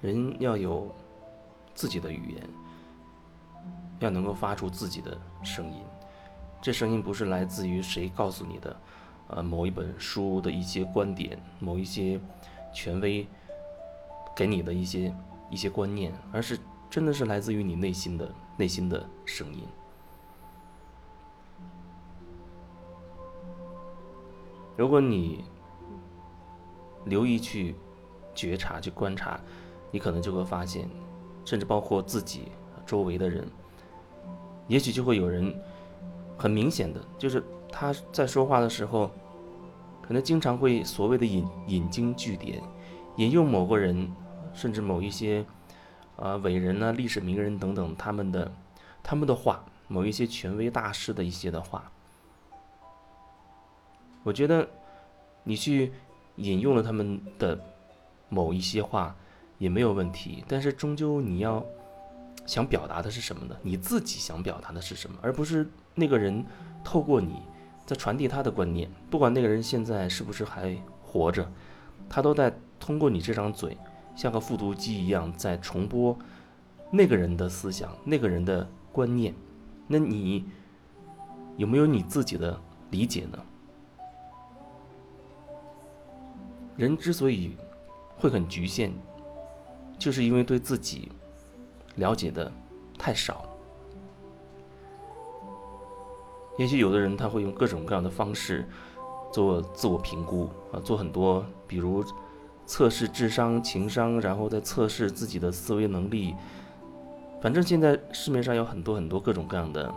人要有自己的语言，要能够发出自己的声音。这声音不是来自于谁告诉你的，呃，某一本书的一些观点，某一些权威给你的一些一些观念，而是真的是来自于你内心的内心的声音。如果你留意去觉察、去观察，你可能就会发现，甚至包括自己周围的人，也许就会有人很明显的，就是他在说话的时候，可能经常会所谓的引引经据典，引用某个人，甚至某一些啊伟人呢、历史名人等等他们的他们的话，某一些权威大师的一些的话。我觉得，你去引用了他们的某一些话也没有问题，但是终究你要想表达的是什么呢？你自己想表达的是什么，而不是那个人透过你在传递他的观念。不管那个人现在是不是还活着，他都在通过你这张嘴，像个复读机一样在重播那个人的思想、那个人的观念。那你有没有你自己的理解呢？人之所以会很局限，就是因为对自己了解的太少。也许有的人他会用各种各样的方式做自我评估啊，做很多，比如测试智商、情商，然后再测试自己的思维能力。反正现在市面上有很多很多各种各样的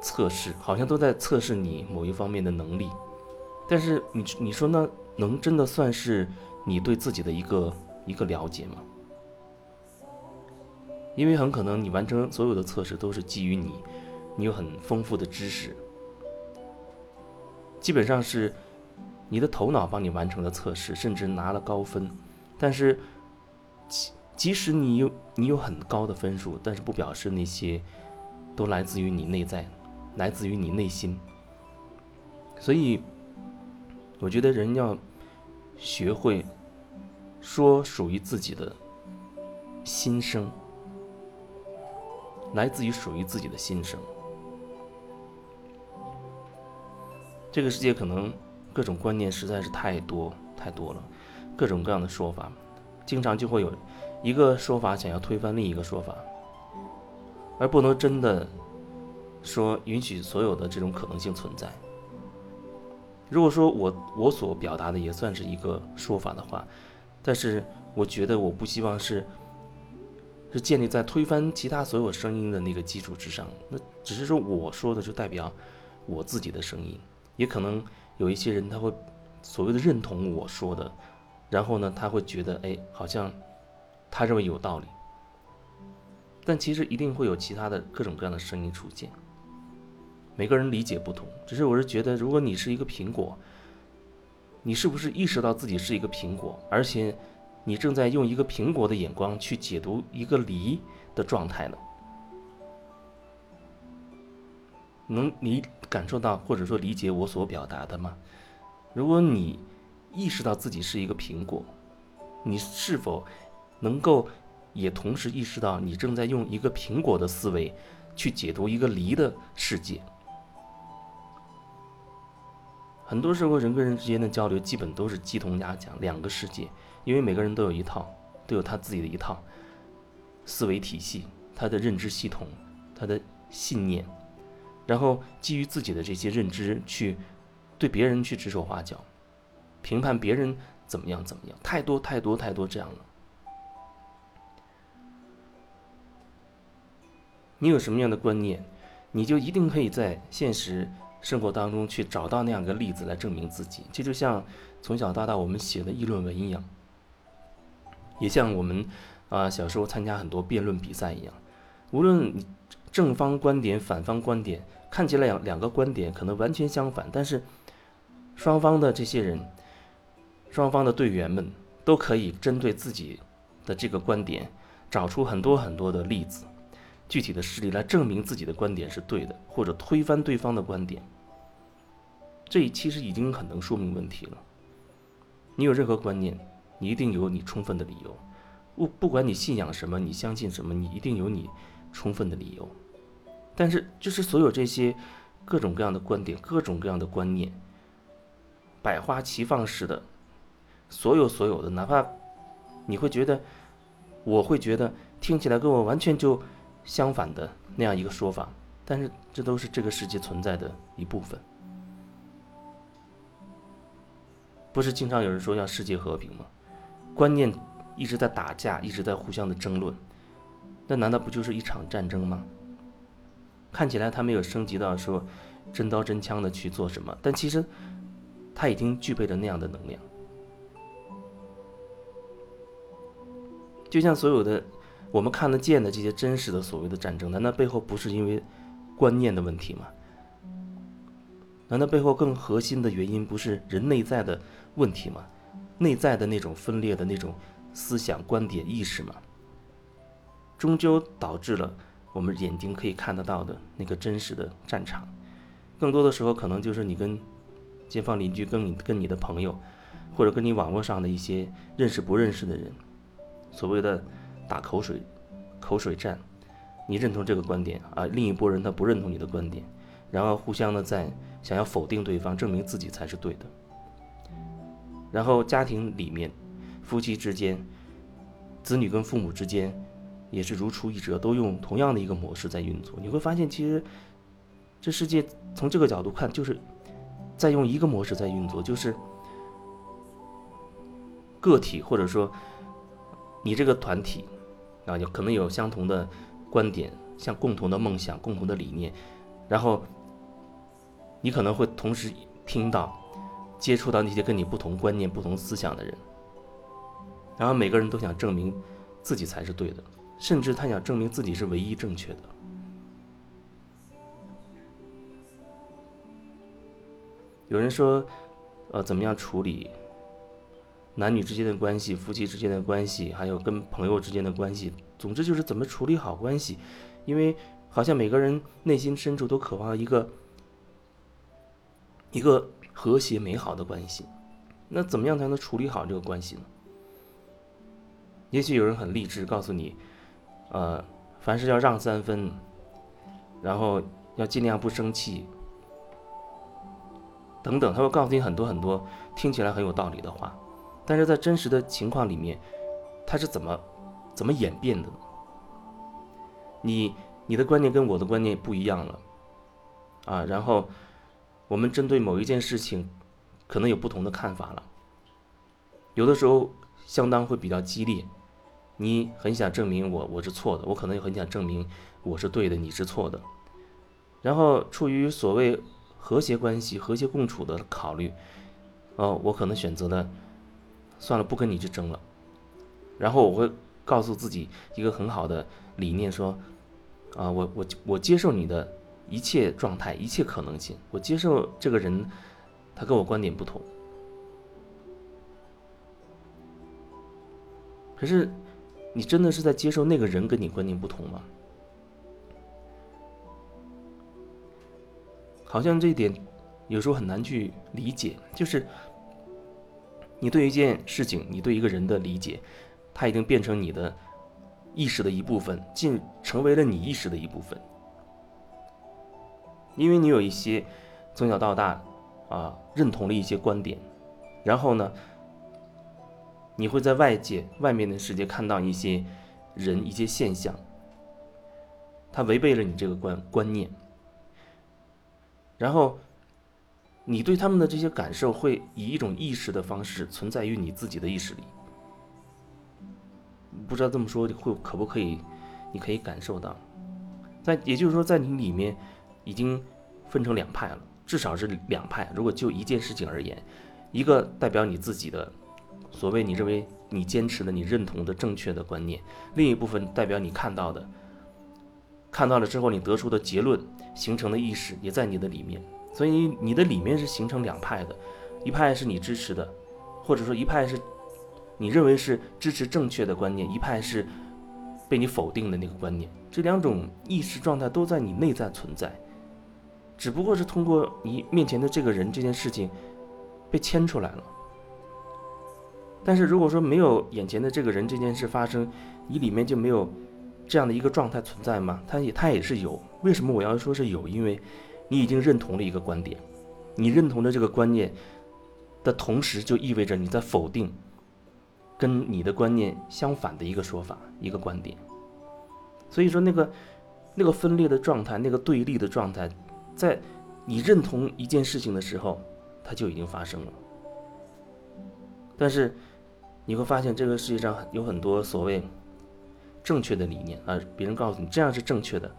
测试，好像都在测试你某一方面的能力。但是你你说那？能真的算是你对自己的一个一个了解吗？因为很可能你完成所有的测试都是基于你，你有很丰富的知识，基本上是你的头脑帮你完成了测试，甚至拿了高分。但是即即使你有你有很高的分数，但是不表示那些都来自于你内在，来自于你内心。所以我觉得人要。学会说属于自己的心声，来自于属于自己的心声。这个世界可能各种观念实在是太多太多了，各种各样的说法，经常就会有一个说法想要推翻另一个说法，而不能真的说允许所有的这种可能性存在。如果说我我所表达的也算是一个说法的话，但是我觉得我不希望是是建立在推翻其他所有声音的那个基础之上。那只是说我说的就代表我自己的声音，也可能有一些人他会所谓的认同我说的，然后呢他会觉得哎好像他认为有道理，但其实一定会有其他的各种各样的声音出现。每个人理解不同，只是我是觉得，如果你是一个苹果，你是不是意识到自己是一个苹果，而且你正在用一个苹果的眼光去解读一个梨的状态呢？能你感受到或者说理解我所表达的吗？如果你意识到自己是一个苹果，你是否能够也同时意识到你正在用一个苹果的思维去解读一个梨的世界？很多时候，人跟人之间的交流基本都是鸡同鸭讲，两个世界，因为每个人都有一套，都有他自己的一套思维体系，他的认知系统，他的信念，然后基于自己的这些认知去对别人去指手画脚，评判别人怎么样怎么样，太多太多太多这样了。你有什么样的观念，你就一定可以在现实。生活当中去找到那样的例子来证明自己，这就像从小到大我们写的议论文一样，也像我们啊小时候参加很多辩论比赛一样。无论正方观点、反方观点，看起来两两个观点可能完全相反，但是双方的这些人、双方的队员们都可以针对自己的这个观点，找出很多很多的例子。具体的事例来证明自己的观点是对的，或者推翻对方的观点，这其实已经很能说明问题了。你有任何观念，你一定有你充分的理由，不不管你信仰什么，你相信什么，你一定有你充分的理由。但是，就是所有这些各种各样的观点、各种各样的观念，百花齐放似的，所有所有的，哪怕你会觉得，我会觉得听起来跟我完全就相反的那样一个说法，但是这都是这个世界存在的一部分。不是经常有人说要世界和平吗？观念一直在打架，一直在互相的争论，那难道不就是一场战争吗？看起来他没有升级到说真刀真枪的去做什么，但其实他已经具备了那样的能量。就像所有的我们看得见的这些真实的所谓的战争，难道背后不是因为观念的问题吗？难道背后更核心的原因不是人内在的问题吗？内在的那种分裂的那种思想、观点、意识嘛？终究导致了。我们眼睛可以看得到的那个真实的战场，更多的时候可能就是你跟街坊邻居、跟你跟你的朋友，或者跟你网络上的一些认识不认识的人，所谓的打口水口水战，你认同这个观点啊，另一拨人他不认同你的观点，然后互相的在想要否定对方，证明自己才是对的。然后家庭里面，夫妻之间，子女跟父母之间。也是如出一辙，都用同样的一个模式在运作。你会发现，其实这世界从这个角度看，就是在用一个模式在运作，就是个体或者说你这个团体啊，有可能有相同的观点，像共同的梦想、共同的理念，然后你可能会同时听到、接触到那些跟你不同观念、不同思想的人，然后每个人都想证明自己才是对的。甚至他想证明自己是唯一正确的。有人说，呃，怎么样处理男女之间的关系、夫妻之间的关系，还有跟朋友之间的关系？总之就是怎么处理好关系，因为好像每个人内心深处都渴望一个一个和谐美好的关系。那怎么样才能处理好这个关系呢？也许有人很励志，告诉你。呃，凡事要让三分，然后要尽量不生气，等等，他会告诉你很多很多听起来很有道理的话，但是在真实的情况里面，他是怎么怎么演变的？你你的观念跟我的观念不一样了，啊，然后我们针对某一件事情，可能有不同的看法了，有的时候相当会比较激烈。你很想证明我我是错的，我可能也很想证明我是对的，你是错的。然后出于所谓和谐关系、和谐共处的考虑，哦，我可能选择了算了，不跟你去争了。然后我会告诉自己一个很好的理念，说啊，我我我接受你的一切状态、一切可能性，我接受这个人他跟我观点不同。可是。你真的是在接受那个人跟你观念不同吗？好像这一点有时候很难去理解。就是你对一件事情，你对一个人的理解，他已经变成你的意识的一部分，进成为了你意识的一部分。因为你有一些从小到大啊认同了一些观点，然后呢？你会在外界、外面的世界看到一些人、一些现象，它违背了你这个观观念，然后你对他们的这些感受会以一种意识的方式存在于你自己的意识里。不知道这么说会可不可以？你可以感受到，在也就是说，在你里面已经分成两派了，至少是两派。如果就一件事情而言，一个代表你自己的。所谓你认为你坚持的、你认同的正确的观念，另一部分代表你看到的，看到了之后你得出的结论形成的意识也在你的里面，所以你的里面是形成两派的，一派是你支持的，或者说一派是你认为是支持正确的观念，一派是被你否定的那个观念，这两种意识状态都在你内在存在，只不过是通过你面前的这个人这件事情被牵出来了。但是如果说没有眼前的这个人这件事发生，你里面就没有这样的一个状态存在吗？它也它也是有。为什么我要说是有？因为你已经认同了一个观点，你认同的这个观念的同时，就意味着你在否定跟你的观念相反的一个说法、一个观点。所以说，那个那个分裂的状态、那个对立的状态，在你认同一件事情的时候，它就已经发生了。但是你会发现，这个世界上有很多所谓正确的理念啊，别人告诉你这样是正确的。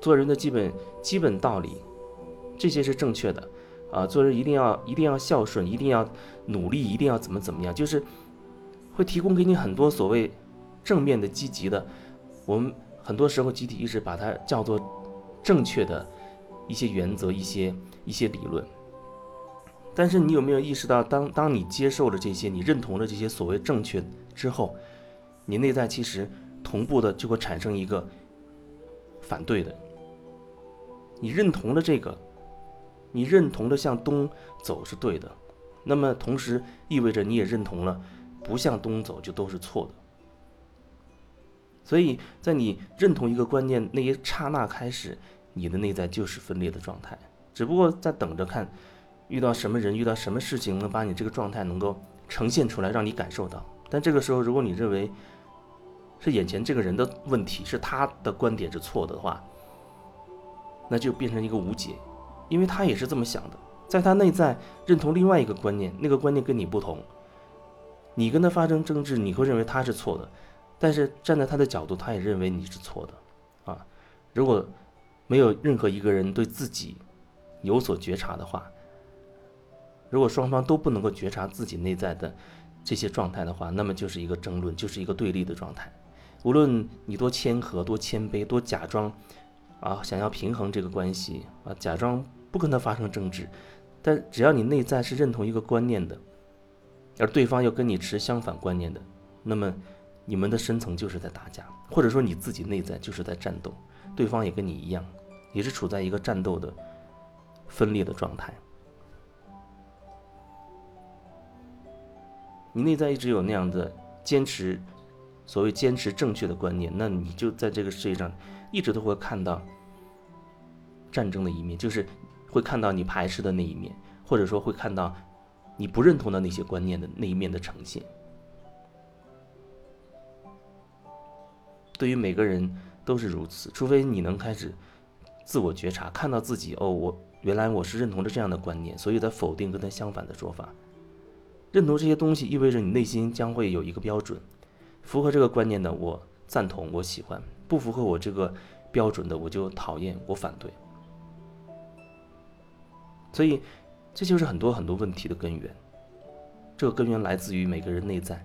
做人的基本基本道理，这些是正确的，啊，做人一定要一定要孝顺，一定要努力，一定要怎么怎么样，就是会提供给你很多所谓正面的、积极的。我们很多时候集体意识把它叫做正确的一些原则、一些一些理论。但是你有没有意识到，当当你接受了这些，你认同了这些所谓正确之后，你内在其实同步的就会产生一个反对的。你认同了这个，你认同的向东走是对的，那么同时意味着你也认同了不向东走就都是错的。所以在你认同一个观念那一刹那开始，你的内在就是分裂的状态，只不过在等着看遇到什么人、遇到什么事情能把你这个状态能够呈现出来，让你感受到。但这个时候，如果你认为是眼前这个人的问题，是他的观点是错的话，那就变成一个无解，因为他也是这么想的，在他内在认同另外一个观念，那个观念跟你不同，你跟他发生争执，你会认为他是错的，但是站在他的角度，他也认为你是错的，啊，如果没有任何一个人对自己有所觉察的话，如果双方都不能够觉察自己内在的这些状态的话，那么就是一个争论，就是一个对立的状态，无论你多谦和、多谦卑、多假装。啊，想要平衡这个关系啊，假装不跟他发生争执，但只要你内在是认同一个观念的，而对方又跟你持相反观念的，那么你们的深层就是在打架，或者说你自己内在就是在战斗，对方也跟你一样，也是处在一个战斗的分裂的状态。你内在一直有那样的坚持，所谓坚持正确的观念，那你就在这个世界上。一直都会看到战争的一面，就是会看到你排斥的那一面，或者说会看到你不认同的那些观念的那一面的呈现。对于每个人都是如此，除非你能开始自我觉察，看到自己哦，我原来我是认同着这样的观念，所以在否定跟他相反的说法。认同这些东西意味着你内心将会有一个标准，符合这个观念的我赞同，我喜欢。不符合我这个标准的，我就讨厌，我反对。所以，这就是很多很多问题的根源。这个根源来自于每个人内在。